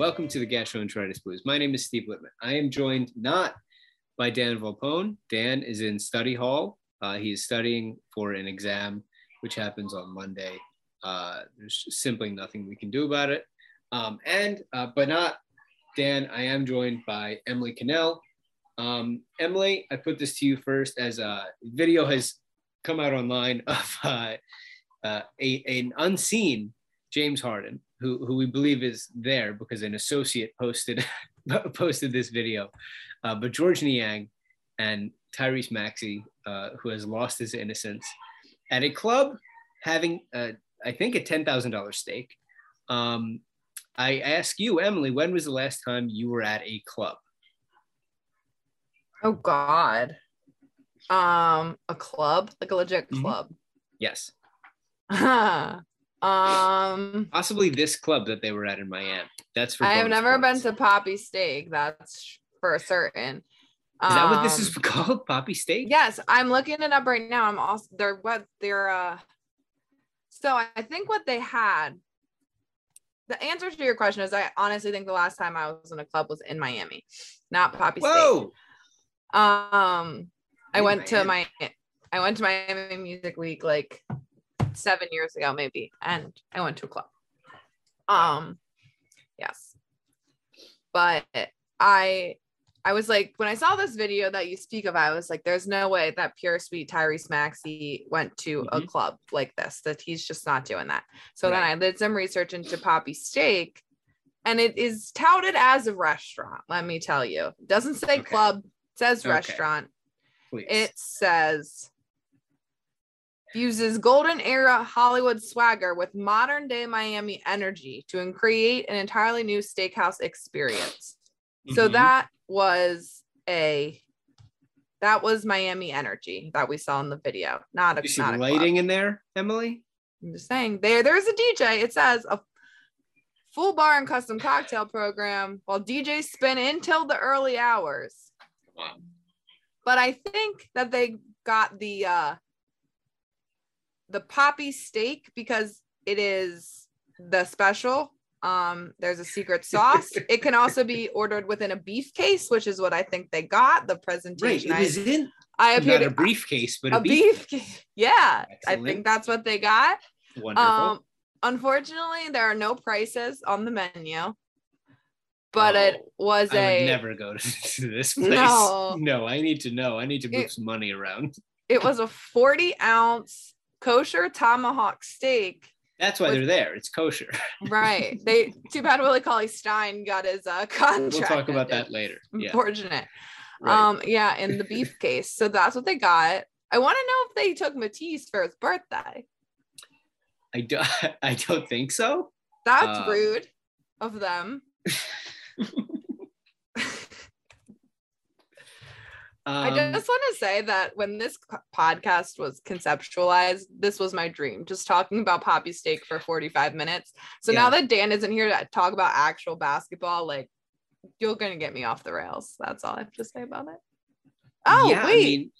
Welcome to the Gastroenteritis Blues. My name is Steve Whitman. I am joined not by Dan Volpone. Dan is in study hall. Uh, he is studying for an exam, which happens on Monday. Uh, there's simply nothing we can do about it. Um, and, uh, but not Dan, I am joined by Emily Cannell. Um, Emily, I put this to you first as a video has come out online of uh, uh, a, an unseen James Harden, who, who we believe is there because an associate posted posted this video. Uh, but Georges Niang and Tyrese Maxey, uh, who has lost his innocence at a club having, uh, I think, a $10,000 stake. Um, I ask you, Emily, when was the last time you were at a club? Oh God. Um, a club, like a legit Mhm. club. Yes, um, possibly this club that they were at in Miami. That's for. I have never been to Papi Steak. That's for certain. Is that what this is Um, called? Papi Steak? Yes, I'm looking it up right now. I'm also they're what they're uh so I think what they had the answer to your question is I honestly think the last time I was in a club was in Miami, not Papi Steak. Whoa! Um, I In went to my I went to Miami Music Week like seven years ago, maybe, and I went to a club. Um, yes, but I I was like when I saw this video that you speak of, I was like, there's no way that pure sweet Tyrese Maxey went to a Mhm. club like this. That he's just not doing that. So then I did some research into Papi Steak. And it is touted as a restaurant, let me tell you. It doesn't say Okay. club, says Okay. restaurant. Please. It says fuses golden era Hollywood swagger with modern day Miami energy to create an entirely new steakhouse experience. So Mhm. that was a that was Miami energy that we saw in the video. Not a, you see not a club. lighting in there, Emily? I'm just saying there there's a DJ. It says a full bar and custom cocktail program while DJs spin until the early hours. Wow. But I think that they got the uh the poppy steak because it is the special. Um there's a secret sauce. it can also be ordered within a beef case, which is what I think they got. The Right. presentation It I, is in I appeared not a briefcase, but a, a beef. beef case. Yeah, I think that's what they got. Wonderful. Um, unfortunately, there are no prices on the menu, but it Oh, was I a would never go to, to this place. No. No, I need to know. I need to move It- some money around. it was a 40 ounce kosher tomahawk steak. That's why with- they're there. It's kosher. Right. They too bad Willie Cauley Stein got his uh contract. We'll talk about ended. that later. Yeah. Unfortunate. Right. Um, yeah, in the beef case. So that's what they got. I want to know if they took Matisse for his birthday. I don't. I don't think so. That's Um, rude of them. Um, I just want to say that when this podcast was conceptualized, this was my dream, just talking about Papi Steak for 45 minutes. So now that Dan isn't here to talk about actual basketball, like you're going to get me off the rails. That's all I have to say about it. Oh, yeah, I wait. mean,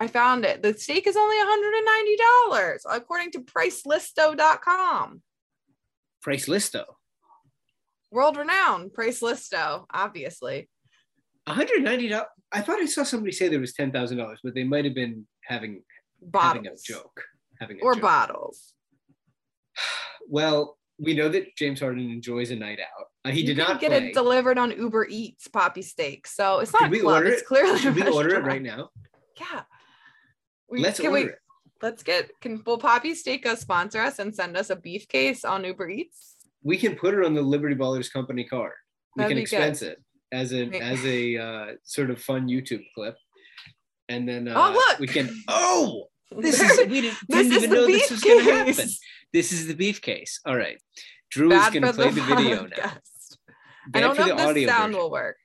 I found it. The steak is only $190 according to pricelisto.com. price listo. World renowned Pricelisto, obviously. 190 I thought I saw somebody say there was ten thousand dollars, but they might have been having having a joke, having a or joke. bottles. Well, we know that James Harden enjoys a night out. Uh, he You did not get play. it delivered on Uber Eats Papi Steak. So it's not Should a we club. It's it? clearly Should we order it right now? Yeah. We, Let's can order we, it. Let's get can will Papi Steak us sponsor us and send us a beef case on Uber Eats? We can put it on the Liberty Ballers company card. We That'd can be good. expense it as a May- as a uh, sort of fun YouTube clip, and then uh, Oh, look! we can. Oh, this is we didn't, didn't even the know this beef was going to happen. case. This is the beef case. All right, Drew Bad is going to play the, video now. podcast. I don't know the if the sound version. will work.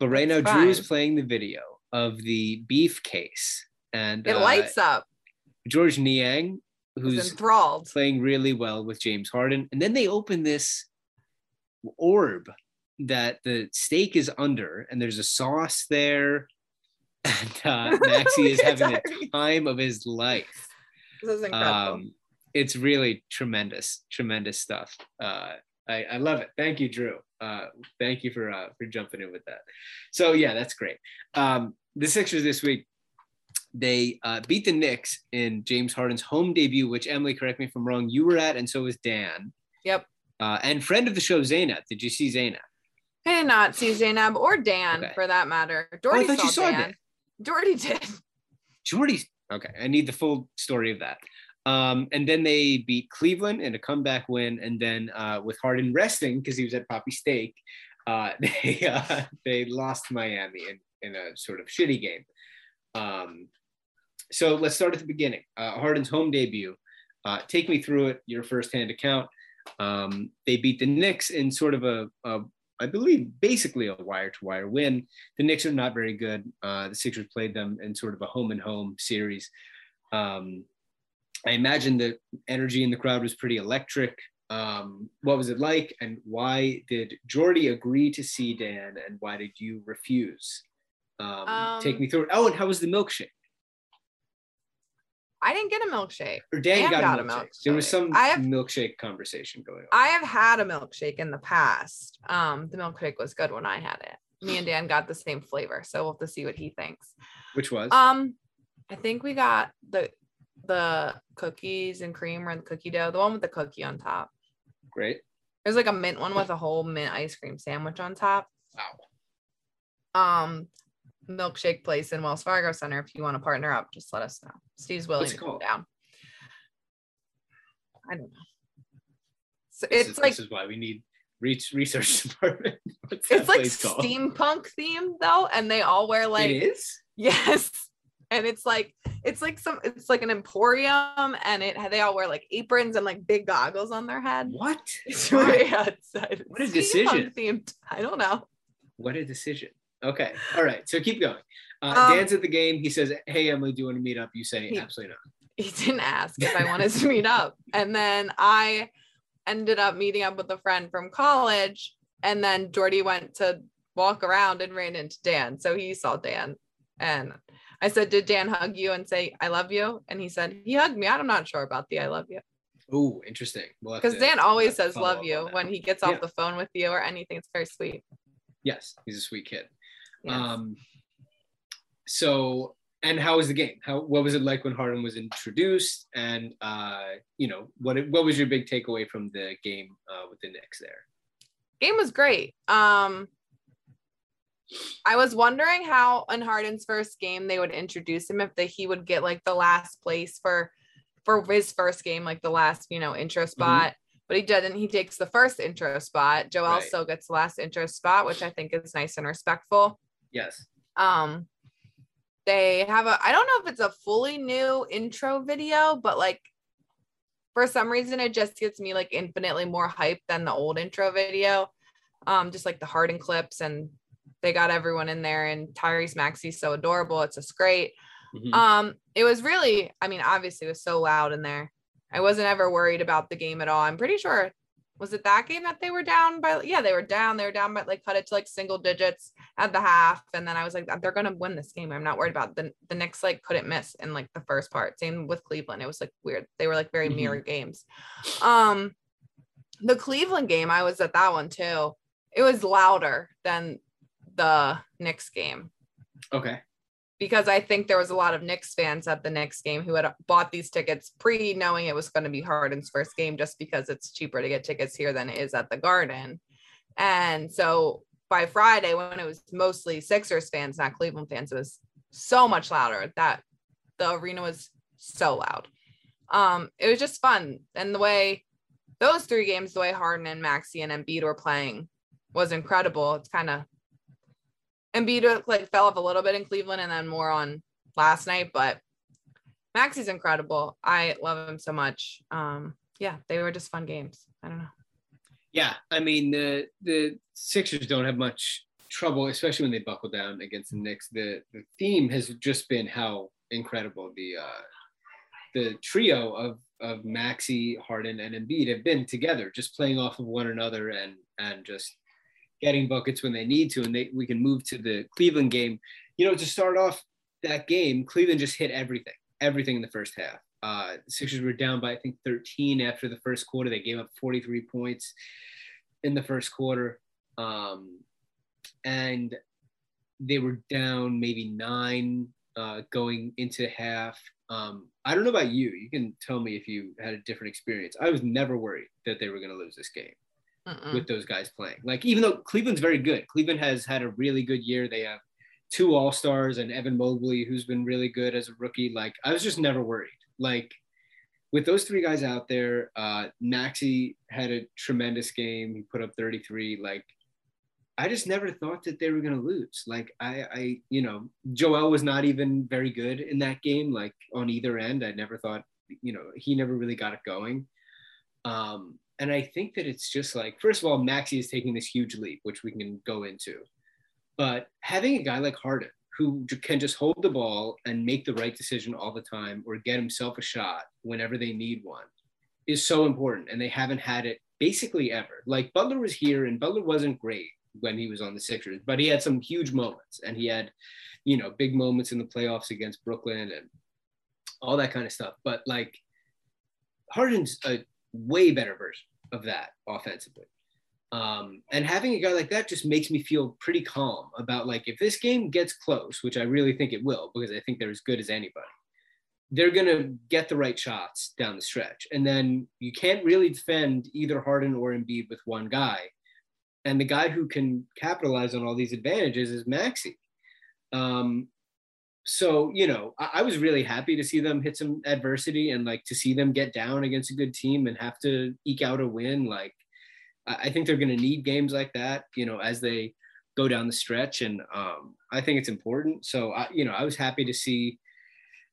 But right now, Drew is playing the video of the beef case, and It uh, lights up. Georges Niang, Who's who's enthralled. playing really well with James Harden. And then they open this orb that the steak is under, and there's a sauce there. And uh, Maxey is having a time of his life. This is incredible. Um, it's really tremendous, tremendous stuff. Uh, I, I love it. Thank you, Drew. Uh, thank you for uh, for jumping in with that. So yeah, that's great. Um, the Sixers this week, they uh, beat the Knicks in James Harden's home debut, which Emily, correct me if I'm wrong, you were at, and so was Dan. Yep. Uh, and friend of the show, Zainab. Did you see Zainab? I did not see Zainab or Dan Okay. for that matter. Oh, I Doherty thought saw, you saw Dan. Dan. Doherty did. Jordy's okay. I need the full story of that. Um, and then they beat Cleveland in a comeback win, and then uh, with Harden resting because he was at Papi Steak, uh, they uh, they lost Miami in, in a sort of shitty game. Um, so let's start at the beginning. Uh, Harden's home debut. Uh, take me through it. Your firsthand account. Um, they beat the Knicks in sort of a, a I believe, basically a wire to wire win. The Knicks are not very good. Uh, the Sixers played them in sort of a home and home series. Um, I imagine the energy in the crowd was pretty electric. Um, what was it like, and why did Jordy agree to see Dan, and why did you refuse? Um, Um, take me through it. Oh, and how was the milkshake? I didn't get a milkshake. Or Dan got, got a a milkshake. There was some I have- milkshake conversation going on. I have had a milkshake in the past. Um, the milkshake was good when I had it. Me and Dan got the same flavor, so we'll have to see what he thinks. Which was Um, I think we got the the cookies and cream or the cookie dough, the one with the cookie on top. great. There's like a mint one with a whole mint ice cream sandwich on top. Wow. Um, milkshake place in Wells Fargo Center. If you want to partner up, just let us know. Steve's willing What's it to come down. I don't know. So This it's is, like this is why we need re- research department. What's it's like called? steampunk themed though, and they all wear like it is. yes, and it's like it's like some it's like an emporium, and it they all wear like aprons and like big goggles on their head. What? It's Why? way outside. What a decision. Themed. I don't know. What a decision. Okay. All right. So keep going. Uh, Um, Dan's at the game. He says, Hey, Emily, do you want to meet up? You say, He- Absolutely not. he didn't ask if I wanted to meet up. And then I ended up meeting up with a friend from college. And then Jordy went to walk around and ran into Dan. So he saw Dan. And I said, Did Dan hug you and say, I love you? And he said, He hugged me. I'm not sure about the I love you. Oh, interesting. We'll Because Dan always says love you when he gets off Yeah. the phone with you or anything. It's very sweet. Yes, he's a sweet kid. Yes. Um, so, and how was the game? How what was it like when Harden was introduced? And uh, you know, what what was your big takeaway from the game uh, with the Knicks there? game was great. Um, I was wondering how in Harden's first game they would introduce him if that he would get like the last place for for his first game, like the last you know intro spot. But he didn't. He takes the first intro spot. Joel Right. still gets the last intro spot, which I think is nice and respectful. Yes. Um, they have a. I don't know if it's a fully new intro video, but like for some reason it just gets me like infinitely more hype than the old intro video. Um, just like the Harden clips and they got everyone in there and Tyrese Maxey's so adorable. It's just great. Mhm. Um, it was really, I mean, obviously it was so loud in there. I wasn't ever worried about the game at all. I'm pretty sure was it that game that they were down by yeah, they were down, they were down by like cut it to like single digits at the half. And then I was like, they're gonna win this game. I'm not worried about the the Knicks like couldn't miss in like the first part. Same with Cleveland. It was like weird. They were like very Mhm. mirror games. Um the Cleveland game, I was at that one too. It was louder than the Knicks game. Okay. Because I think there was a lot of Knicks fans at the Knicks game who had bought these tickets pre knowing it was going to be Harden's first game just because it's cheaper to get tickets here than it is at the Garden. And so by Friday, when it was mostly Sixers fans, not Cleveland fans, it was so much louder that the arena was so loud. Um, it was just fun. And the way those three games, the way Harden and Maxey and Embiid were playing was incredible. It's kind of Embiid like fell off a little bit in Cleveland and then more on last night, but Maxey's incredible. I love him so much. Um, yeah, they were just fun games. I don't know. Yeah, I mean the the Sixers don't have much trouble, especially when they buckle down against the Knicks. The the theme has just been how incredible the uh, the trio of of Maxey, Harden, and Embiid have been together, just playing off of one another and and just getting buckets when they need to. And they we can move to the Cleveland game. You know, to start off that game, Cleveland just hit everything, everything in the first half. Uh, Sixers were down by I think 13 after the first quarter. They gave up 43 points in the first quarter, um, and they were down maybe nine uh, going into half. Um, I don't know about you. You can tell me if you had a different experience. I was never worried that they were going to lose this game Mm-mm. with those guys playing. Like even though Cleveland's very good, Cleveland has had a really good year. They have two All Stars and Evan Mobley, who's been really good as a rookie. Like I was just never worried. Like with those three guys out there, uh, Maxey had a tremendous game. He put up 33. Like I just never thought that they were going to lose. Like I, I, you know, Joel was not even very good in that game. Like on either end, I never thought, you know, he never really got it going. Um, and I think that it's just like, first of all, Maxey is taking this huge leap, which we can go into. But having a guy like Harden who can just hold the ball and make the right decision all the time or get himself a shot whenever they need one is so important. And they haven't had it basically ever. Like Butler was here and Butler wasn't great when he was on the Sixers, but he had some huge moments and he had, you know, big moments in the playoffs against Brooklyn and all that kind of stuff. But like Harden's a way better version of that offensively. Um, and having a guy like that just makes me feel pretty calm about like if this game gets close, which I really think it will, because I think they're as good as anybody, they're gonna get the right shots down the stretch. And then you can't really defend either Harden or Embiid with one guy. And the guy who can capitalize on all these advantages is Maxey. Um, so you know I, I was really happy to see them hit some adversity and like to see them get down against a good team and have to eke out a win like i, I think they're going to need games like that you know as they go down the stretch and um, i think it's important. So i you know i was happy to see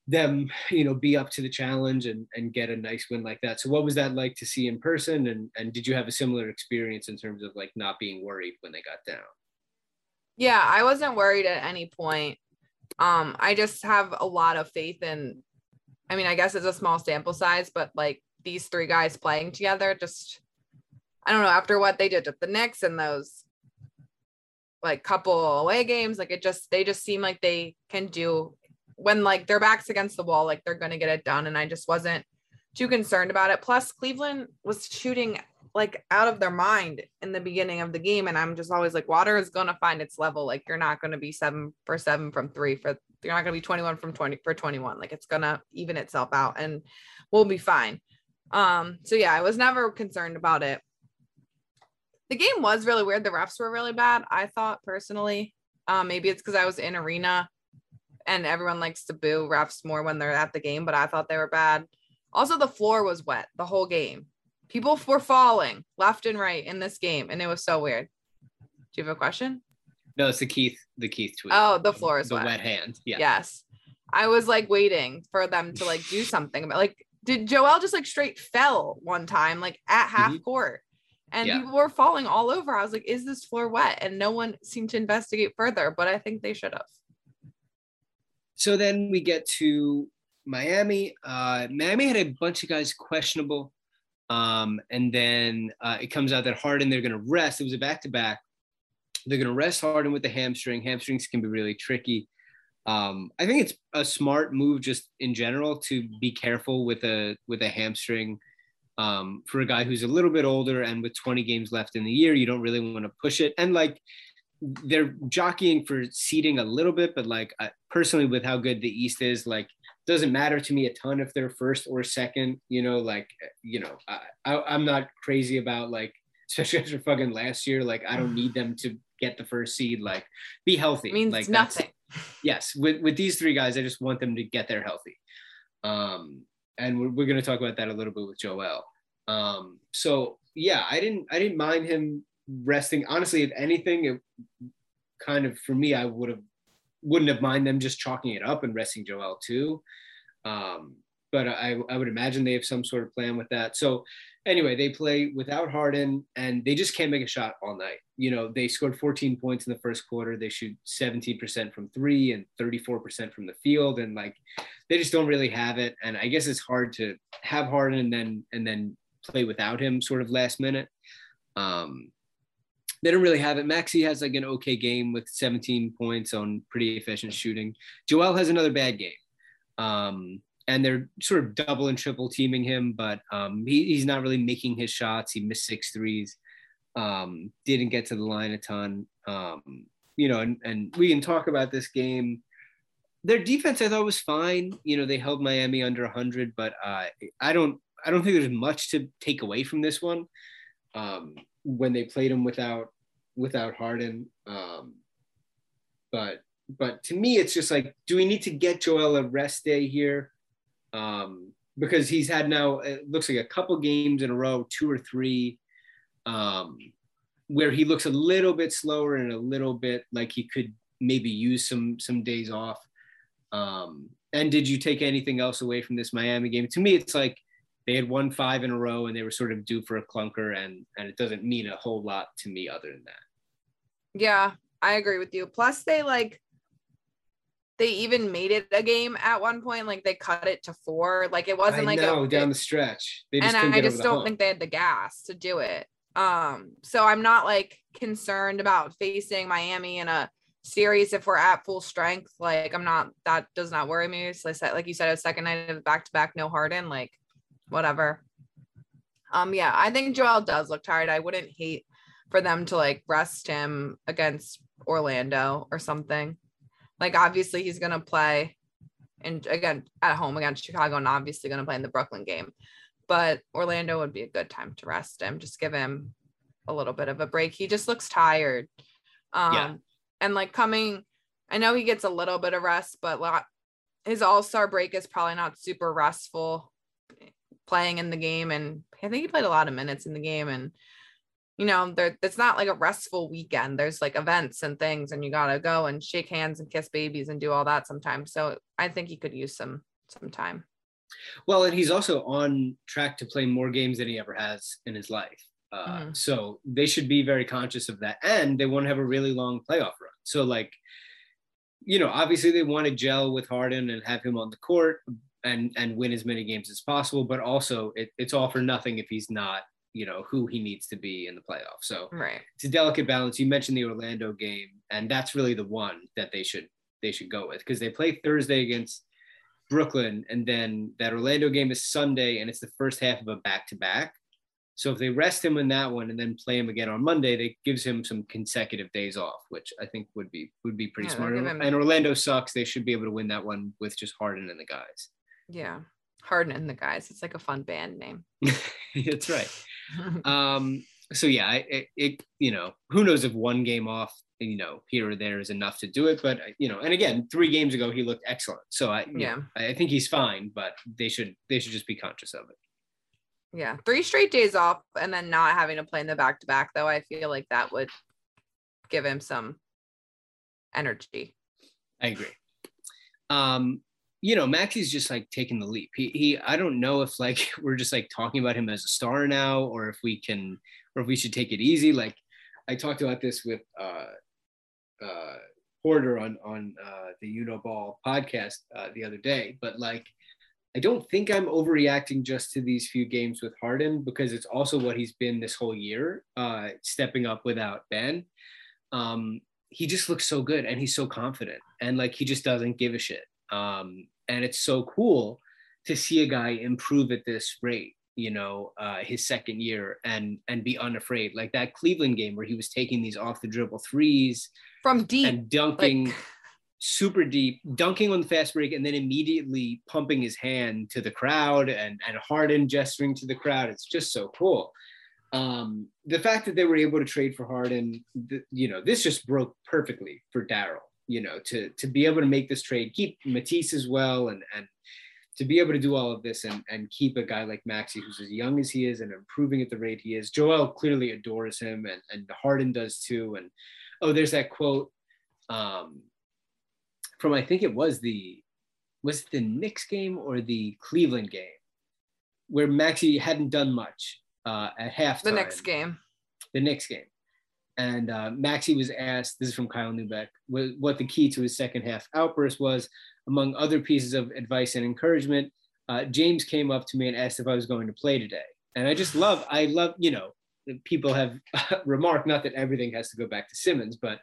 them you know be up to the challenge and and get a nice win like that. So what was that like to see in person and and did you have a similar experience in terms of like not being worried when they got down? Yeah, I wasn't worried at any point. Um, I just have a lot of faith in I mean, I guess it's a small sample size, but like these three guys playing together, just I don't know, after what they did with the Knicks and those like couple away games, like it just they just seem like they can do when like their backs against the wall, like they're gonna get it done. And I just wasn't too concerned about it. Plus, Cleveland was shooting like out of their mind in the beginning of the game. And I'm just always like, water is gonna find its level. Like you're not gonna be seven for seven from three for you're not gonna be 21 from 20 for 21. Like it's gonna even itself out and we'll be fine. Um, so yeah, I was never concerned about it. The game was really weird. The refs were really bad, I thought personally. Um, maybe it's because I was in arena and everyone likes to boo refs more when they're at the game, but I thought they were bad. Also, the floor was wet the whole game. People were falling left and right in this game, and it was so weird. Do you have a question? no it's the keith the keith tweet Oh, the floor is the wet. wet hand yeah Yes. I was like waiting for them to like do something about like did Joel just like straight fell one time like at half Mhm. court and Yeah. people were falling all over. I was like, is this floor wet? And no one seemed to investigate further, but I think they should have. so then we get to Miami. Uh, Miami had a bunch of guys questionable. Um, and then uh, it comes out that Harden, they're going to rest. It was a back to back. They're going to rest Harden with the hamstring. Hamstrings can be really tricky. Um, I think it's a smart move just in general to be careful with a with a hamstring um, for a guy who's a little bit older and with 20 games left in the year. You don't really want to push it. And like they're jockeying for seeding a little bit, but like I, personally, with how good the East is, like doesn't matter to me a ton if they're first or second. You know, like you know, I, I I'm not crazy about like especially after fucking last year. Like I don't need them to get the first seed. Like be healthy. It means like nothing. yes with with these three guys i just want them to get there healthy um and we're, we're going to talk about that a little bit with joel um so yeah i didn't i didn't mind him resting honestly if anything it kind of for me i would have wouldn't have mind them just chalking it up and resting joel too um but I, I would imagine they have some sort of plan with that. So anyway, they play without Harden and they just can't make a shot all night. You know, they scored 14 points in the first quarter. They shoot 17% from three and 34% from the field. And like, they just don't really have it. And I guess it's hard to have Harden and then, and then play without him sort of last minute. Um, they don't really have it. Maxey has like an okay game with 17 points on pretty efficient shooting. Joel has another bad game. Um, and they're sort of double and triple teaming him, but um, he, he's not really making his shots. He missed six threes, um, didn't get to the line a ton. Um, you know, and, and we can talk about this game. Their defense, I thought, was fine. You know, they held Miami under 100, but uh, I don't, I don't think there's much to take away from this one. Um, when they played him without, without Harden, um, but but to me, it's just like, do we need to get Joel a rest day here? um, because he's had now it looks like a couple games in a row, two or three, um, where he looks a little bit slower and a little bit like he could maybe use some some days off. Um, and did you take anything else away from this Miami game? To me, it's like they had won five in a row and they were sort of due for a clunker, and and it doesn't mean a whole lot to me other than that. Yeah, I agree with you. Plus, they like they even made it a game at one point. Like they cut it to four. Like it wasn't I like down the stretch. They just and couldn't I just don't hump. think they had the gas to do it. Um, so I'm not like concerned about facing Miami in a series if we're at full strength. Like I'm not that does not worry me. So I said, like you said, a second night of back to back, no Harden, like whatever. Um, yeah, I think Joel does look tired. I wouldn't hate for them to like rest him against Orlando or something. Like obviously he's gonna play and again at home against Chicago and obviously gonna play in the Brooklyn game. But Orlando would be a good time to rest him, just give him a little bit of a break. He just looks tired. Um Yeah. and like coming, I know he gets a little bit of rest, but lot his all-star break is probably not super restful playing in the game. And I think he played a lot of minutes in the game and you know, there it's not like a restful weekend. There's like events and things, and you gotta go and shake hands and kiss babies and do all that sometimes. So I think he could use some some time. Well, and he's also on track to play more games than he ever has in his life. Uh, Mhm. So they should be very conscious of that. And they want to have a really long playoff run. So, like, you know, obviously they want to gel with Harden and have him on the court and and win as many games as possible. But also, it, it's all for nothing if he's not, you know, who he needs to be in the playoffs. So Right. it's a delicate balance. You mentioned the Orlando game, and that's really the one that they should they should go with because they play Thursday against Brooklyn, and then that Orlando game is Sunday, and it's the first half of a back to back. So if they rest him in that one and then play him again on Monday, that gives him some consecutive days off, which I think would be would be pretty Yeah, smart. they'll give him- And Orlando sucks; they should be able to win that one with just Harden and the guys. Yeah. Harden and the guys. It's like a fun band name. that's right. um so yeah it, it you know who knows if one game off you know here or there is enough to do it but you know and again three games ago he looked excellent so i Yeah. know, i think he's fine but they should they should just be conscious of it yeah. Three straight days off and then not having to play in the back to back, though, I feel like that would give him some energy. i agree um you know maxey's just like taking the leap he, he i don't know if like we're just like talking about him as a star now or if we can or if we should take it easy like i talked about this with uh uh Porter on on uh, the You Know Ball podcast uh, the other day, but like I don't think I'm overreacting just to these few games with Harden because it's also what he's been this whole year, uh, stepping up without Ben. Um, he just looks so good and he's so confident and like he just doesn't give a shit. Um, and it's so cool to see a guy improve at this rate. you know, uh, his second year and and be unafraid. Like that Cleveland game where he was taking these off the dribble threes From deep. and dunking like- super deep, dunking on the fast break, and then immediately pumping his hand to the crowd and and Harden gesturing to the crowd. It's just so cool. Um, the fact that they were able to trade for Harden, th- you know, this just broke perfectly for Daryl. You know, to to be able to make this trade, keep Matisse as well, and and to be able to do all of this and, and keep a guy like Maxey, who's as young as he is and improving at the rate he is. Joel clearly adores him, and and Harden does too. And oh, there's that quote um, from I think it was the was it the Knicks game or the Cleveland game where Maxey hadn't done much uh, at halftime. the next game. The Knicks game. And uh, Maxey was asked, this is from Kyle Neubeck, what, the key to his second half outburst was. Among other pieces of advice and encouragement, uh, James came up to me and asked if I was going to play today. And I just love, I love, you know, people have remarked, not that everything has to go back to Simmons, but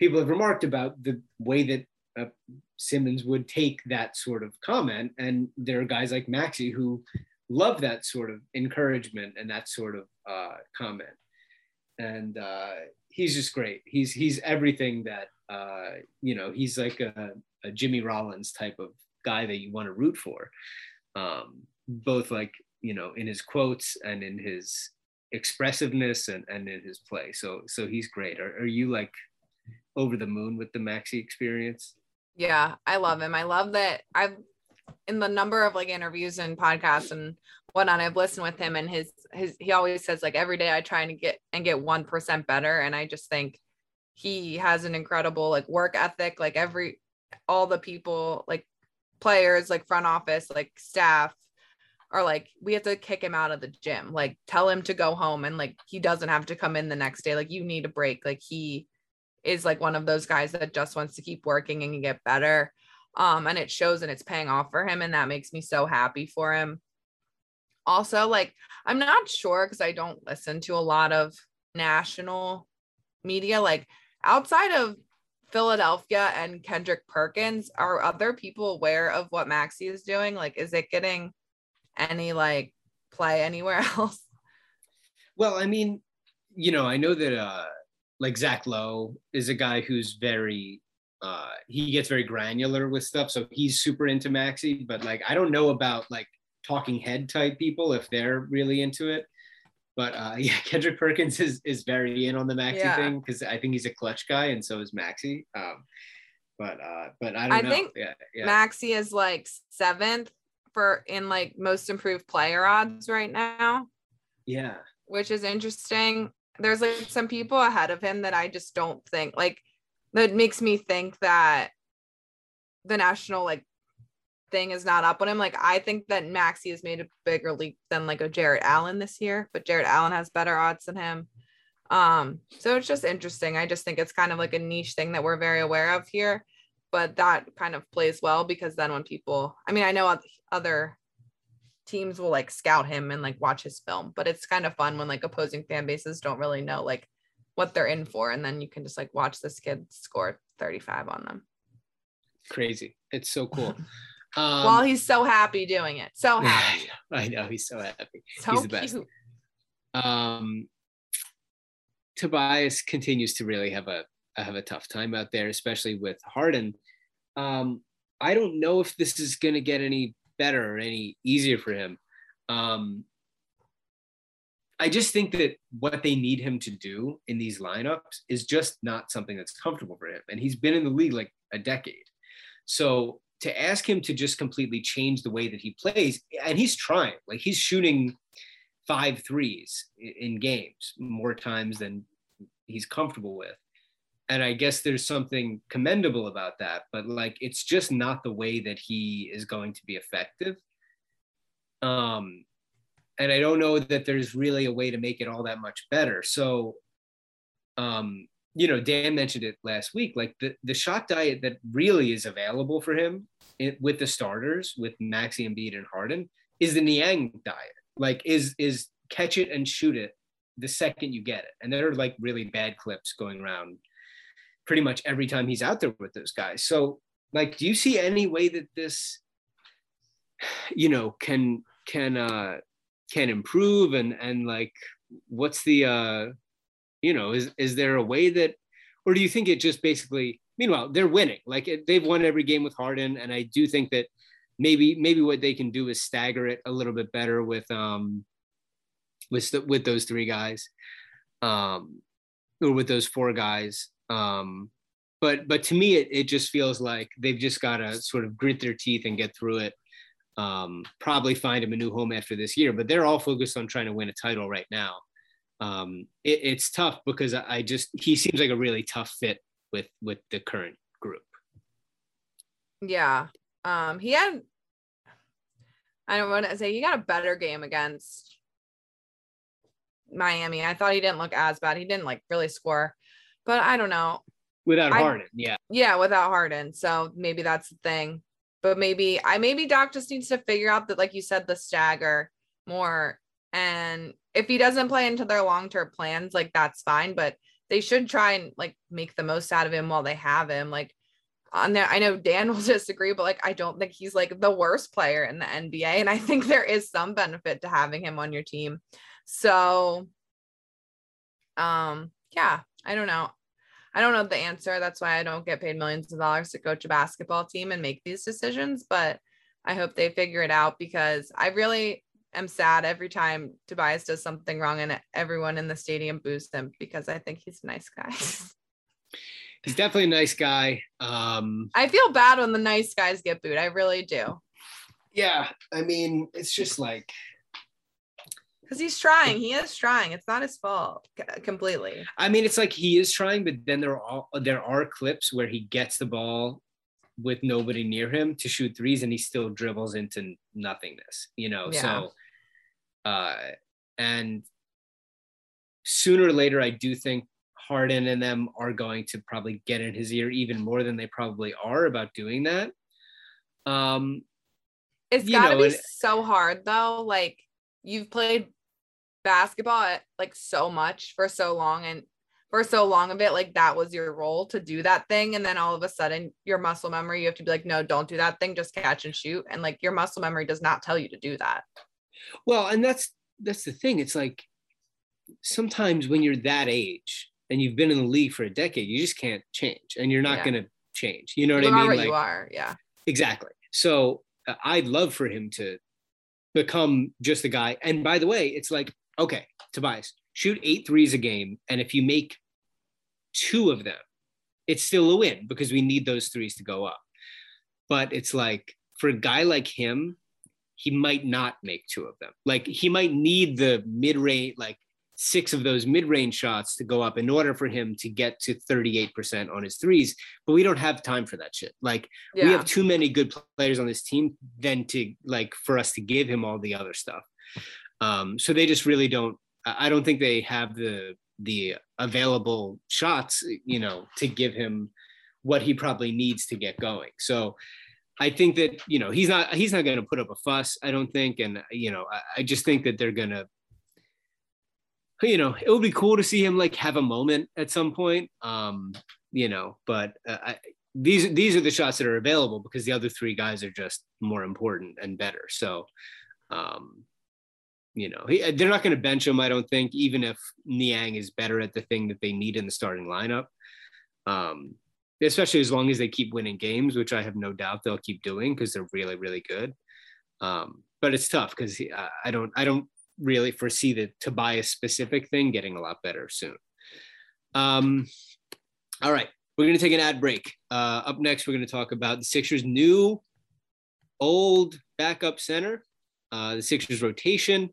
people have remarked about the way that uh, Simmons would take that sort of comment. And there are guys like Maxey who love that sort of encouragement and that sort of uh, comment. And uh, he's just great. He's he's everything that uh, you know. He's like a, a Jimmy Rollins type of guy that you want to root for, um, both like you know in his quotes and in his expressiveness and, and in his play. So so he's great. Are, are you like over the moon with the Maxey experience? Yeah, I love him. I love that I've in the number of like interviews and podcasts and whatnot, I've listened with him and his his he always says like every day I try and get and get one percent better. And I just think he has an incredible like work ethic, like every all the people, like players, like front office, like staff are like, we have to kick him out of the gym, like tell him to go home and like he doesn't have to come in the next day. Like you need a break. Like he is like one of those guys that just wants to keep working and get better. Um, and it shows and it's paying off for him. And that makes me so happy for him. Also, like, I'm not sure because I don't listen to a lot of national media. Like, outside of Philadelphia and Kendrick Perkins, are other people aware of what Maxey is doing? Like, is it getting any like play anywhere else? Well, I mean, you know, I know that uh like Zach Lowe is a guy who's very uh he gets very granular with stuff. So he's super into Maxey, but like I don't know about like talking head type people if they're really into it. But uh yeah, Kendrick Perkins is is very in on the Maxey Yeah. thing because I think he's a clutch guy and so is Maxey. Um but uh but I don't I know. think yeah, yeah. Maxey is like seventh for in like most improved player odds right now. yeah. which is interesting. There's like some people ahead of him that I just don't think like that makes me think that the national like thing is not up on him. Like I think that Maxey has made a bigger leap than like a Jarrett Allen this year, but Jarrett Allen has better odds than him. Um, so it's just interesting. I just think it's kind of like a niche thing that we're very aware of here, but that kind of plays well because then when people, I mean, I know other teams will like scout him and like watch his film, but it's kind of fun when like opposing fan bases don't really know like what they're in for, and then you can just like watch this kid score 35 on them Crazy. It's so cool. Um, while he's so happy doing it. So happy, I know he's so happy. so he's the best. cute. um, Tobias continues to really have a have a tough time out there, especially with Harden. Um, I don't know if this is going to get any better or any easier for him. Um, I just think that what they need him to do in these lineups is just not something that's comfortable for him, and he's been in the league like a decade. So to ask him to just completely change the way that he plays, and he's trying, like he's shooting five threes in games more times than he's comfortable with. And I guess there's something commendable about that, but like it's just not the way that he is going to be effective. Um, and I don't know that there's really a way to make it all that much better. So, um, you know, Dan mentioned it last week. Like the, the shot diet that really is available for him it, with the starters, with Maxey and Embiid and Harden, is the Niang diet. Like is is catch it and shoot it the second you get it. And there are like really bad clips going around pretty much every time he's out there with those guys. So like, do you see any way that this, you know, can can uh can improve and and like what's the uh you know is is there a way that or do you think it just basically meanwhile they're winning. Like they've won every game with Harden and I do think that maybe maybe what they can do is stagger it a little bit better with um with with those three guys um or with those four guys. Um but but to me it, it just feels like they've just got to sort of grit their teeth and get through it um probably find him a new home after this year but they're all focused on trying to win a title right now um it, it's tough because I, I just he seems like a really tough fit with with the current group Yeah. Um, he had I don't want to say he got a better game against Miami. I thought he didn't look as bad. He didn't like really score, but I don't know. without I- Harden yeah Yeah, without Harden. So maybe that's the thing. But maybe I maybe Doc just needs to figure out that, like you said, the stagger more. And if he doesn't play into their long term plans, like that's fine. But they should try and like make the most out of him while they have him. Like on there, I know Dan will disagree, but like I don't think he's like the worst player in the NBA. And I think there is some benefit to having him on your team. So um yeah, I don't know. I don't know the answer. That's why I don't get paid millions of dollars to coach a basketball team and make these decisions, but I hope they figure it out because I really am sad every time Tobias does something wrong and everyone in the stadium boos him because I think he's a nice guy. he's definitely a nice guy um I feel bad when the nice guys get booed. I really do. yeah i mean it's just like Because he's trying. He is trying. It's not his fault completely. I mean, it's like he is trying, but then there are there are clips where he gets the ball with nobody near him to shoot threes, and he still dribbles into nothingness. You know, Yeah. so uh, and sooner or later, I do think Harden and them are going to probably get in his ear even more than they probably are about doing that. Um, It's You got to know, be and- so hard though. Like you've played basketball at, like so much for so long and for so long of it, like that was your role to do that thing. And then all of a sudden your muscle memory, you have to be like, no, don't do that thing, just catch and shoot. And like your muscle memory does not tell you to do that. Well, and that's that's the thing. It's like sometimes when you're that age and you've been in the league for a decade, you just can't change, and you're not Yeah. going to change. You know what you I mean? what Like you are. Yeah. exactly. So uh, I'd love for him to become just a guy. And by the way, it's like okay, Tobias, shoot eight threes a game, and if you make two of them, it's still a win because we need those threes to go up. But it's like for a guy like him, he might not make two of them. Like he might need the mid range, like six of those mid range shots to go up in order for him to get to 38% on his threes. But we don't have time for that shit. Like Yeah. we have too many good players on this team than to like for us to give him all the other stuff. Um, so they just really don't. I don't think they have the the available shots, you know, to give him what he probably needs to get going. So I think that you know he's not he's not going to put up a fuss. I don't think, and you know I, I just think that they're going to. You know, it would be cool to see him like have a moment at some point. Um, you know, but uh, I, these these are the shots that are available because the other three guys are just more important and better. So, um, you know, he, they're not going to bench him. I don't think, even if Niang is better at the thing that they need in the starting lineup. Um, especially as long as they keep winning games, which I have no doubt they'll keep doing because they're really really good. Um, but it's tough because I don't I don't really foresee the Tobias specific thing getting a lot better soon. Um, all right, we're going to take an ad break. Uh, up next, we're going to talk about the Sixers' new old backup center, uh, the Sixers' rotation,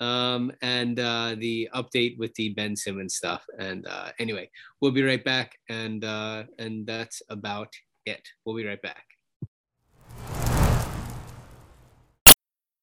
um, and uh, the update with the Ben Simmons stuff. And uh, anyway, we'll be right back. And uh, and that's about it. We'll be right back.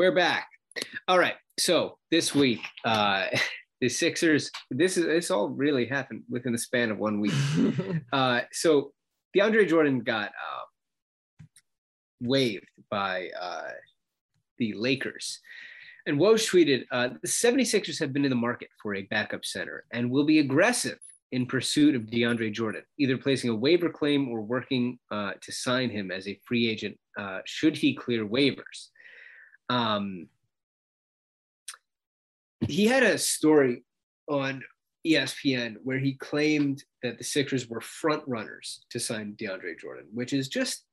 We're back. All right. So this week, uh, the Sixers. This is this all really happened within the span of one week. Uh, so DeAndre Jordan got uh, waived by uh, the Lakers. And Woj tweeted, uh, the 76ers have been in the market for a backup center and will be aggressive in pursuit of DeAndre Jordan, either placing a waiver claim or working uh, to sign him as a free agent uh, should he clear waivers. Um, he had a story on ESPN where he claimed that the Sixers were front runners to sign DeAndre Jordan, which is just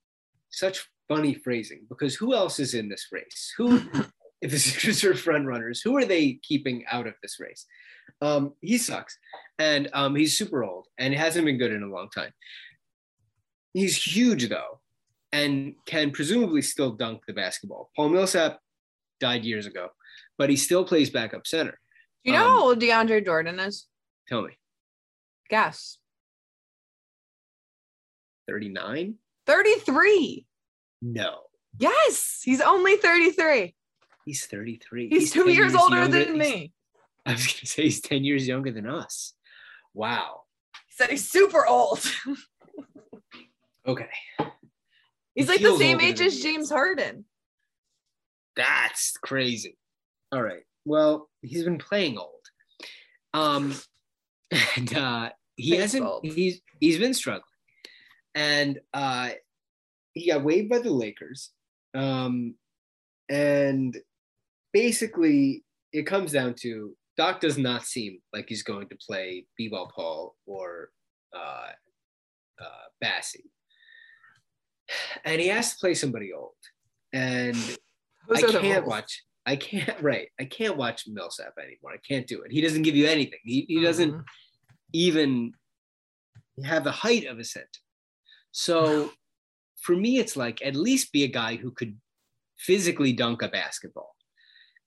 such funny phrasing because who else is in this race? Who, if the Sixers are front runners, who are they keeping out of this race? Um, he sucks, and um, he's super old, and he hasn't been good in a long time. He's huge though, and can presumably still dunk the basketball. Paul Millsap died years ago, but he still plays backup center. Do you know Um, how old DeAndre Jordan is? Tell me, Guess. 39? 33. No, Yes, he's only 33. he's 33. He's, two 10 years, older younger- than he's- me. I was gonna say he's 10 years younger than us. Wow. He said he's super old. Okay. He's He like the same age as. James Harden. That's crazy. All right. Well, he's been playing old. Um and uh he Thanks, hasn't he's he's been struggling. And uh he got waived by the Lakers. Um and basically it comes down to Doc does not seem like he's going to play B-ball Paul or uh uh Bassey. And he has to play somebody old. And Those I can't watch. I can't. Right. I can't watch Millsap anymore. I can't do it. He doesn't give you anything. He, he doesn't Mhm. even have the height of a center. So for me, it's like at least be a guy who could physically dunk a basketball,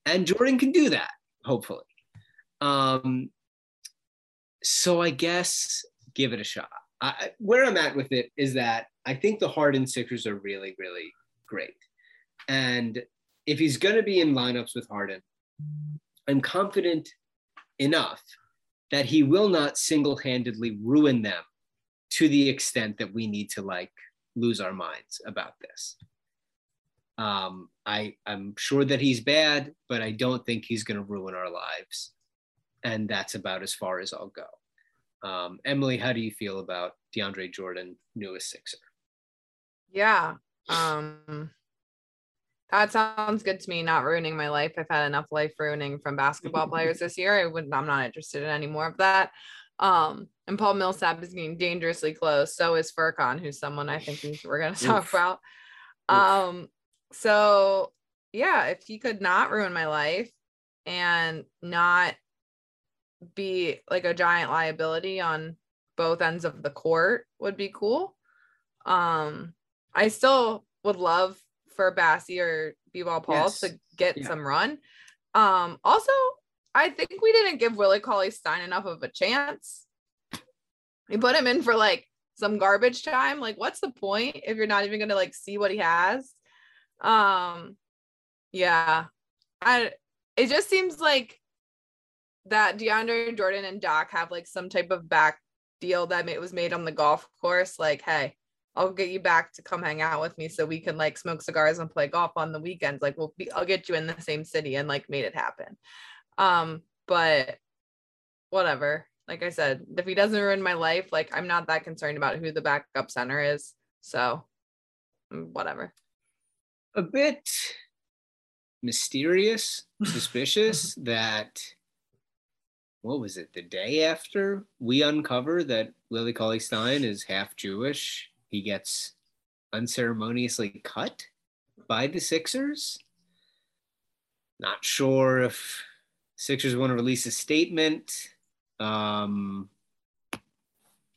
and Jordan can do that. Hopefully. Um. So I guess give it a shot. I, I- where I'm at with it is that I think the Harden Sixers are really, really great. And if he's going to be in lineups with Harden, I'm confident enough that he will not single handedly ruin them to the extent that we need to like lose our minds about this. Um, I, I'm sure that he's bad, but I don't think he's going to ruin our lives. And that's about as far as I'll go. Um, Emily, how do you feel about DeAndre Jordan, newest Sixer? Yeah. Um that sounds good to me, not ruining my life. I've had enough life ruining from basketball players this year. I would I'm not interested in any more of that. Um, and Paul Millsap is getting dangerously close. So is Furkan, who's someone I think we- we're gonna talk Oof. about. Um, so yeah, if he could not ruin my life and not be like a giant liability on both ends of the court would be cool. Um, I still would love for Bassey or B-ball Paul Yes. to get Yeah. some run. Um, also, I think we didn't give Willie Cauley Stein enough of a chance. We put him in for like some garbage time. Like, what's the point if you're not even gonna like see what he has? Um, yeah, I. It just seems like that DeAndre Jordan and Doc have like some type of back deal that it was made on the golf course. Like, hey, I'll get you back to come hang out with me so we can like smoke cigars and play golf on the weekends. Like, we'll be, I'll get you in the same city and like made it happen. Um, but whatever. Like I said, if he doesn't ruin my life, like I'm not that concerned about who the backup center is. So, mm, whatever. a bit mysterious, suspicious that what was it? The day after we uncover that Willie Cauley Stein is half Jewish, he gets unceremoniously cut by the Sixers. Not sure if Sixers want to release a statement. Um,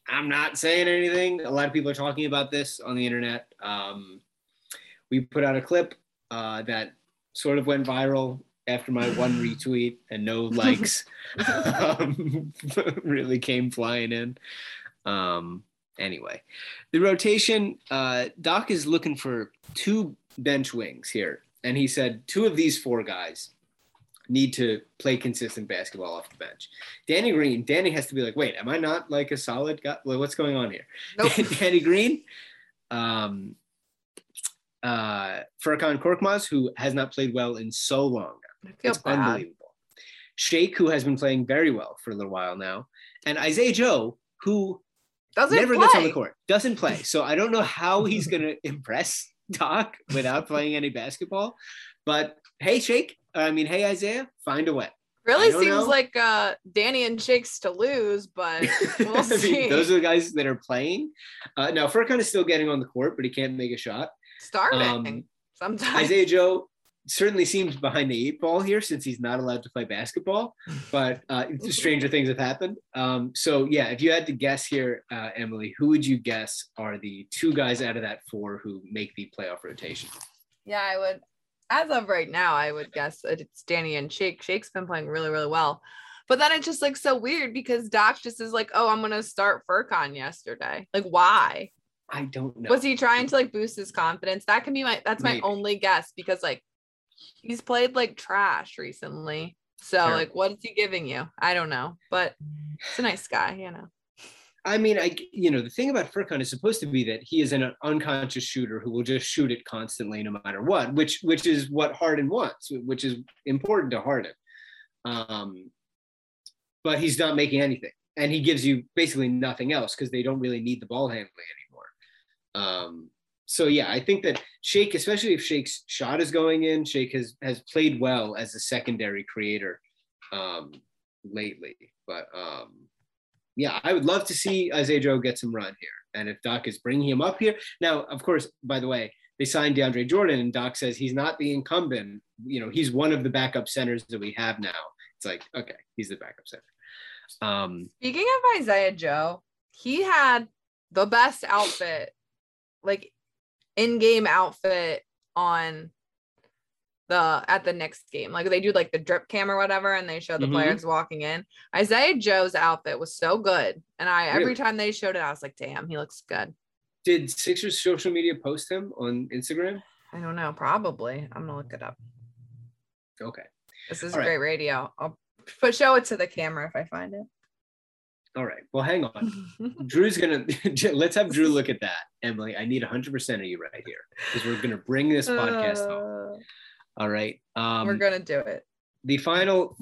I'm not saying anything. A lot of people are talking about this on the internet. Um, we put out a clip uh, that sort of went viral after my one retweet and no likes um, really came flying in. Um, anyway, the rotation, uh, Doc is looking for two bench wings here. and he said two of these four guys need to play consistent basketball off the bench. Danny Green, Danny has to be like, wait, am I not like a solid guy? Like, what's going on here? Nope. Danny Green, um, uh, Furkan Korkmaz, who has not played well in so long. It's bad. unbelievable. Shake, who has been playing very well for a little while now, and Isaiah Joe, who Doesn't never play. gets on the court, doesn't play. So I don't know how he's going to impress Doc without playing any basketball. But hey, Shake, I mean, hey, Isaiah, find a way. Really seems know. like uh Danny and Shakes to lose, but we'll I mean, see. those are the guys that are playing. Uh, now, Furkan is still getting on the court, but he can't make a shot. starting Um, sometimes. Isaiah Joe certainly seems behind the eight ball here since he's not allowed to play basketball, but uh, stranger things have happened. Um, so, yeah, if you had to guess here, uh, Emily, who would you guess are the two guys out of that four who make the playoff rotation? Yeah, I would. As of right now, I would guess that it's Danny and Shake. Shake's been playing really, really well. But then it's just like so weird because Doc just is like, oh, I'm gonna start Furkan yesterday. Like, why? I don't know. Was he trying to like boost his confidence? That can be my that's my Maybe. only guess because like he's played like trash recently. So Terrible. like what is he giving you? I don't know. But it's a nice guy, you know. I mean, I you know the thing about Furkan is supposed to be that he is an unconscious shooter who will just shoot it constantly no matter what, which which is what Harden wants, which is important to Harden. Um, but he's not making anything, and he gives you basically nothing else because they don't really need the ball handling anymore. Um, so yeah, I think that Shake, especially if Shake's shot is going in, Shake has has played well as a secondary creator um, lately, but. Um, yeah, I would love to see Isaiah Joe get some run here. And if Doc is bringing him up here, now, of course, by the way, they signed DeAndre Jordan, and Doc says he's not the incumbent. You know, he's one of the backup centers that we have now. It's like, okay, he's the backup center. Um, Speaking of Isaiah Joe, he had the best outfit, like in-game outfit on the at the next game. Like they do like the drip cam or whatever, and they show the Mhm. players walking in. Isaiah Joe's outfit was so good. And I every time they showed it, I was like, damn, he looks good. did Sixers social media post him on Instagram? I don't know, probably. I'm gonna look it up. Okay. This is All right. great radio. I'll put show it to the camera if I find All right. Well, hang on. Drew's gonna let's have Drew look at that. Emily, I need 100% of you right here because we're gonna bring this podcast home. Uh, All right. Um, We're gonna do it. the final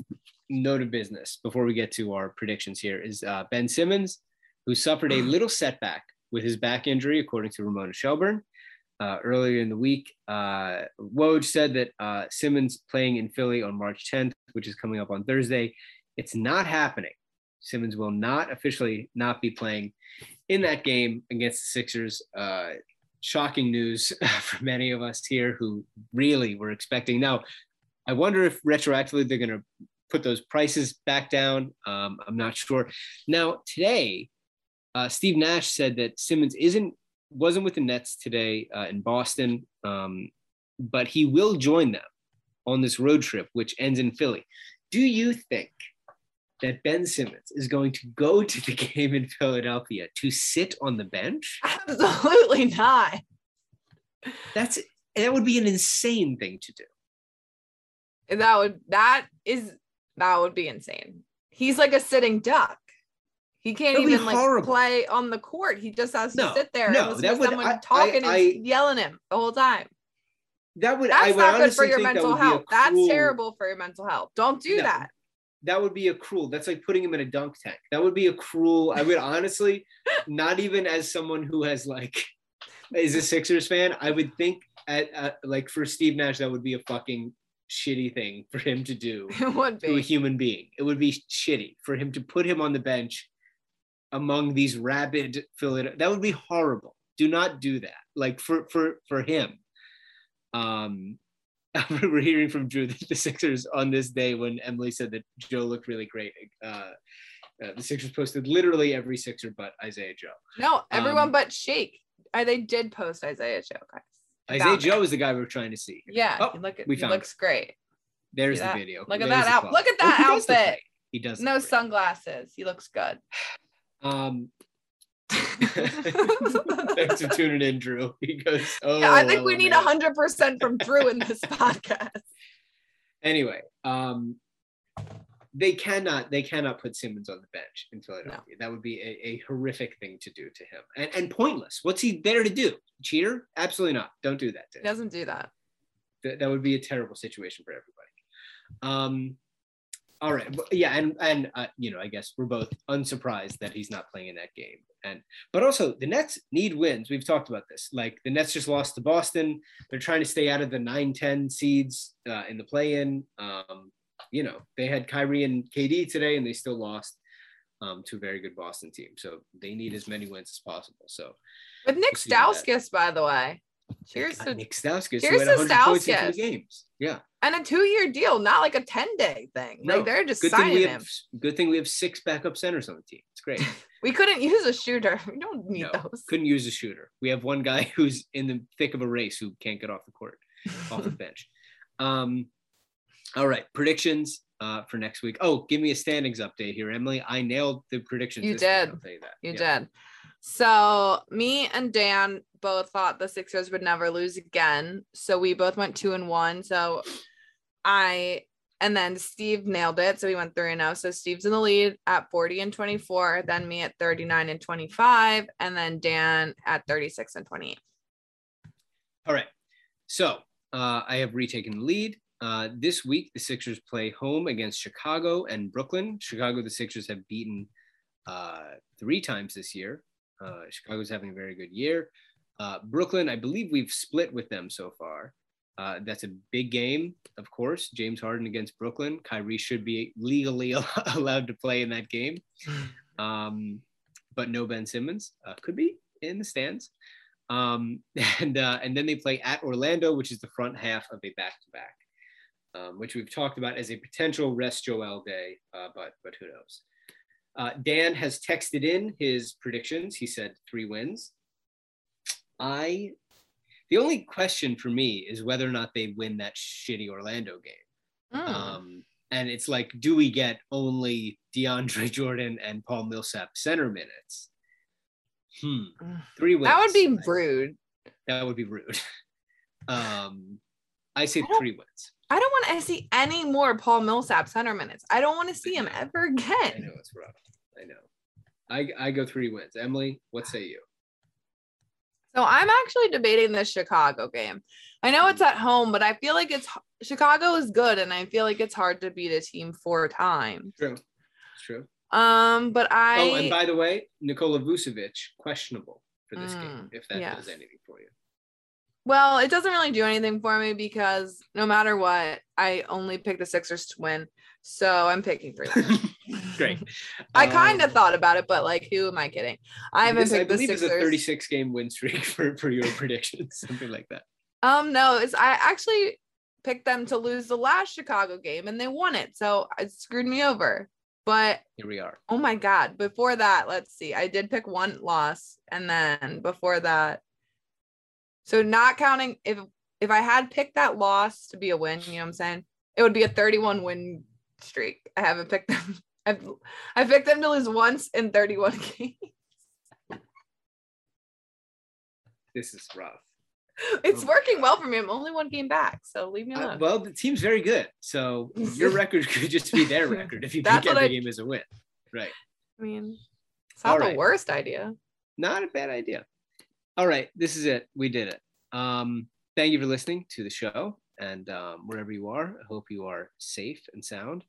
note of business before we get to our predictions here is uh, Ben Simmons, who suffered a little setback with his back injury, according to Ramona Shelburne. Uh, earlier in the week, uh, Woj said that uh, Simmons playing in Philly on March 10th, which is coming up on Thursday. It's not happening. Simmons will not officially not be playing in that game against the Sixers. Uh, shocking news for many of us here who really were expecting. Now, I wonder if retroactively they're going to put those prices back down. Um, I'm not sure. Now today, uh, Steve Nash said that Simmons isn't wasn't with the Nets today uh, in Boston, um, but he will join them on this road trip, which ends in Philly. Do you think that Ben Simmons is going to go to the game in Philadelphia to sit on the bench? Absolutely not. That's that would be an insane thing to do. That would that is that would be insane. He's like a sitting duck. He can't That'd even like play on the court. He just has to No, sit there no, and listen that would- someone I- I- talking I- and yelling him the whole time. That would I That's would not good for your mental health. That's terrible for your mental health. Don't do No, that. That would be a cruel that's like putting him in a dunk tank. That would be a cruel i would honestly not even as someone who has like is a sixers fan i would think at, at like for steve nash that would be a fucking shitty thing for him to do It would to a human being. It would be shitty for him to put him on the bench among these rabid Philadelphia. that would be horrible. Do not do that. Like for for for him. Um we're hearing from Drew that the Sixers on this day when Emily said that Joe looked really great. Uh, uh, the Sixers posted literally every Sixer but Isaiah Joe. No, everyone Um, but Shake. I, they did post Isaiah Joe, guys. Isaiah found. Joe is the guy we're trying to see. Yeah, Oh, look at we he found looks great. There's the video. Look at There's that out- look at Oh, that he outfit. great. He does. No sunglasses. He looks good. Um, Thanks for tuning in, Drew. He goes, Oh, Yeah, I think we oh, need man." hundred percent from Drew in this podcast. Anyway, um, they cannot they cannot put Simmons on the bench in Philadelphia. That would be a, a horrific thing to do to him and, and pointless. What's he there to do? Cheater? Absolutely not. Don't do that He doesn't do that. That, that would be a terrible situation for everybody. Um, all right, yeah, and and uh, you know, I guess we're both unsurprised that he's not playing in that game. And but also the Nets need wins. We've talked about this. Like the Nets just lost to Boston. They're trying to stay out of the 9-10 seeds uh, in the play-in. Um, you know, they had Kyrie and KD today, and they still lost um, to a very good Boston team. So they need as many wins as possible. So With Nick We'll see about that. Stauskas, by the way. Cheers to Nick Stauskas, cheers to 100 points in two Stauskas. games. Yeah. and a two-year deal, not like a 10-day thing. No, like they're just Good thing we signing have him. good thing we have six backup centers on the team. It's great. We couldn't use a shooter. We don't need No, those. couldn't use a shooter. We have one guy who's in the thick of a race who can't get off the court, off the bench. Um, all right, predictions uh, for next week. Oh, give me a standings update here, Emily. I nailed the predictions. You this week, did. I'll tell you that. You Yeah. did. So me and Dan both thought the Sixers would never lose again. So we both went two and one. So I and then Steve nailed it. So we went three and oh. So Steve's in the lead at 40 and 24, then me at 39 and 25, and then Dan at 36 and 28. All right. So uh, I have retaken the lead. Uh, this week, the Sixers play home against Chicago and Brooklyn. Chicago, the Sixers have beaten uh, three times this year. Uh, Chicago's having a very good year. Uh, Brooklyn, I believe we've split with them so far. Uh, that's a big game, of course. James Harden against Brooklyn. Kyrie should be legally allowed to play in that game, um, but no Ben Simmons. Uh, could be in the stands. Um, and uh, and then they play at Orlando, which is the front half of a back-to-back, um, which we've talked about as a potential rest Joel day, uh, but but who knows? Uh, Dan has texted in his predictions. He said three wins. I, the only question for me is whether or not they win that shitty Orlando game. Hmm. Um, and it's like, do we get only DeAndre Jordan and Paul Millsap center minutes? Hmm. Three wins. that would be rude. That would be rude. Um, I say I three wins. I don't want to see any more Paul Millsap center minutes. I don't want to see him ever again. I know it's rough. I know. I I go three wins. Emily, what say you? So I'm actually debating this Chicago game. I know it's at home, but I feel like it's Chicago is good, and I feel like it's hard to beat a team four times. True. It's true. Um, but I oh, and by the way, Nikola Vucevic questionable for this game. Mm, If that yes. does anything for you. well, it doesn't really do anything for me because no matter what, I only pick the Sixers to win. So I'm picking three. Great. I kind of Um, thought about it, but like, who am I kidding? I haven't this, I picked the believe it's a 36 game win streak for, for your predictions, something like that. Um, no, it's I actually picked them to lose the last Chicago game and they won it. So it screwed me over. But Here we are. oh my god, before that, let's see. I did pick one loss and then before that. So not counting if if I had picked that loss to be a win, you know what I'm saying? It would be a 31 win streak. I haven't picked them. I've I picked them to lose once in 31 games. This is rough. It's Oh working well for me. I'm only one game back, so leave me Uh, alone. well, the team's very good. So your record could just be their record if you pick every I- game as a win. Right. I mean, it's not All the right. worst idea. Not a bad idea. All right. This is it. We did it. Um, thank you for listening to the show. And um, wherever you are, I hope you are safe and sound.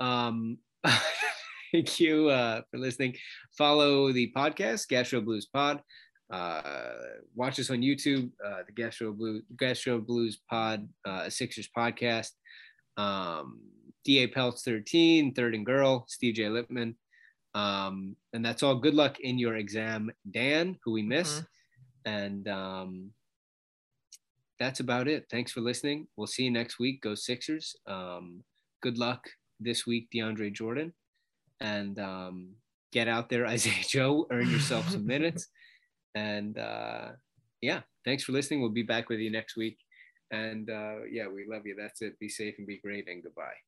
Um, thank you uh, for listening. Follow the podcast, Gastro Blues Pod. Uh, watch us on YouTube, uh, the Gastro Blue Gastro Blues Pod, uh, a Sixers podcast. Um, Da Peltz 13, Third and Girl, Steve J. Lipman. Um, and that's all. Good luck in your exam, Dan, who we miss. And um, that's about it. Thanks for listening. We'll see you next week. Go Sixers. Um, good luck this week, DeAndre Jordan. And um, get out there, Isaiah Joe. Earn yourself some minutes. And uh, yeah, thanks for listening. We'll be back with you next week. And uh, yeah, we love you. That's it. Be safe and be great. And goodbye.